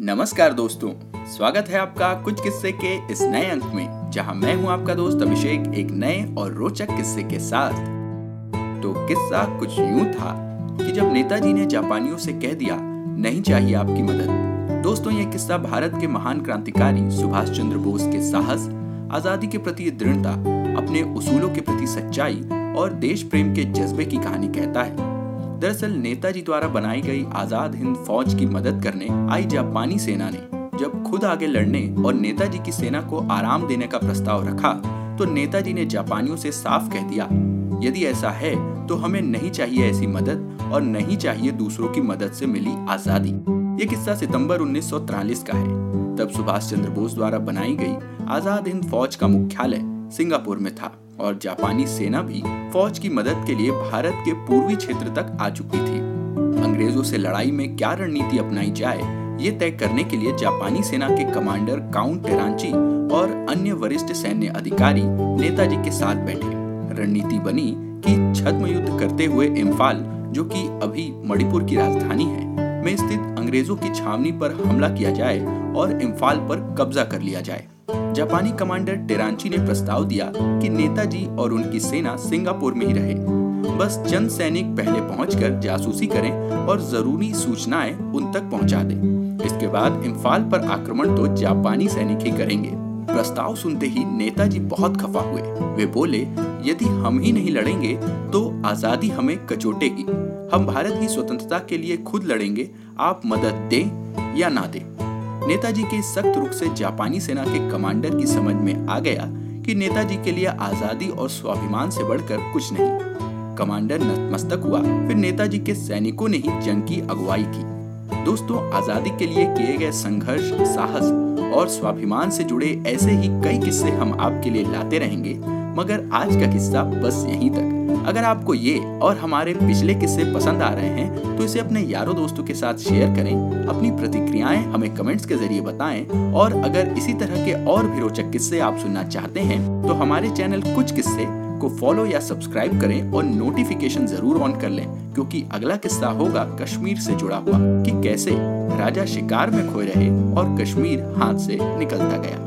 नमस्कार दोस्तों, स्वागत है आपका कुछ किस्से के इस नए अंक में, जहाँ मैं हूँ आपका दोस्त अभिषेक, एक नए और रोचक किस्से के साथ। तो किस्सा कुछ यूँ था कि जब नेताजी ने जापानियों से कह दिया, नहीं चाहिए आपकी मदद। दोस्तों, ये किस्सा भारत के महान क्रांतिकारी सुभाष चंद्र बोस के साहस, आज़ादी के प्रति दृढ़ता, अपने उसूलों के प्रति सच्चाई और देश प्रेम के जज्बे की कहानी कहता है। दरअसल नेताजी द्वारा बनाई गई आज़ाद हिंद फौज की मदद करने आई जापानी सेना ने। जब खुद आगे लड़ने और नेताजी की सेना को आराम देने का प्रस्ताव रखा तो नेताजी ने जापानियों से साफ़ कह दिया, यदि ऐसा है तो हमें नहीं चाहिए ऐसी मदद और नहीं चाहिए दूसरों की मदद से मिली आज़ादी। ये किस्सा सितंबर 1943 का है। तब सुभाष चंद्र बोस द्वारा बनाई गई आज़ाद हिंद फौज का मुख्यालय सिंगापुर में था। और जापानी सेना भी फौज की मदद के लिए भारत के पूर्वी क्षेत्र तक आ चुकी थी। अंग्रेज़ों से लड़ाई में क्या रणनीति अपनाई जाए, ये तय करने के लिए जापानी सेना के कमांडर काउंट टेरांची और अन्य वरिष्ठ सैन्य अधिकारी नेताजी के साथ बैठे। रणनीति बनी कि छद्म युद्ध करते हुए इम्फाल, जो कि अभी मणिपुर की राजधानी है, में स्थित अंग्रेज़ों की छावनी पर हमला किया जाए और इम्फाल पर कब्जा कर लिया जाए। जापानी कमांडर टेरांची ने प्रस्ताव दिया कि नेताजी और उनकी सेना सिंगापुर में ही रहे। बस चंद सैनिक पहले पहुंचकर जासूसी करें और ज़रूरी सूचनाएँ उन तक पहुँचा दें। इसके बाद इम्फाल पर आक्रमण तो जापानी सैनिक ही करेंगे। प्रस्ताव सुनते ही नेताजी बहुत खफा हुए। वे बोले, यदि हम ही नहीं लड़ेंगे तो आज़ादी हमें कचोटेगी। हम भारत की स्वतंत्रता के लिए खुद लड़ेंगे। आप मदद दें या ना दें। नेताजी के सख्त रुख से जापानी सेना के कमांडर की समझ में आ गया कि नेताजी के लिए आज़ादी और स्वाभिमान से बढ़कर कुछ नहीं। कमांडर नतमस्तक हुआ। फिर नेताजी के सैनिकों ने ही जंग की अगुवाई की। दोस्तों, आज़ादी के लिए किए गए संघर्ष, साहस और स्वाभिमान से जुड़े ऐसे ही कई किस्से हम आपके लिए लाते रहेंगे, मगर आज का किस्सा बस यहीं तक। अगर आपको ये और हमारे पिछले किस्से पसंद आ रहे हैं तो इसे अपने यारों दोस्तों के साथ शेयर करें। अपनी प्रतिक्रियाएँ हमें कमेंट्स के ज़रिए बताएँ। और अगर इसी तरह के और भी रोचक किस्से आप सुनना चाहते हैं तो हमारे चैनल कुछ किस्से को फॉलो या सब्सक्राइब करें और नोटिफिकेशन ज़रूर ऑन कर लें, क्योंकि अगला किस्सा होगा कश्मीर से जुड़ा हुआ कि कैसे राजा शिकार में खोए रहे और कश्मीर हाथ से निकलता गया।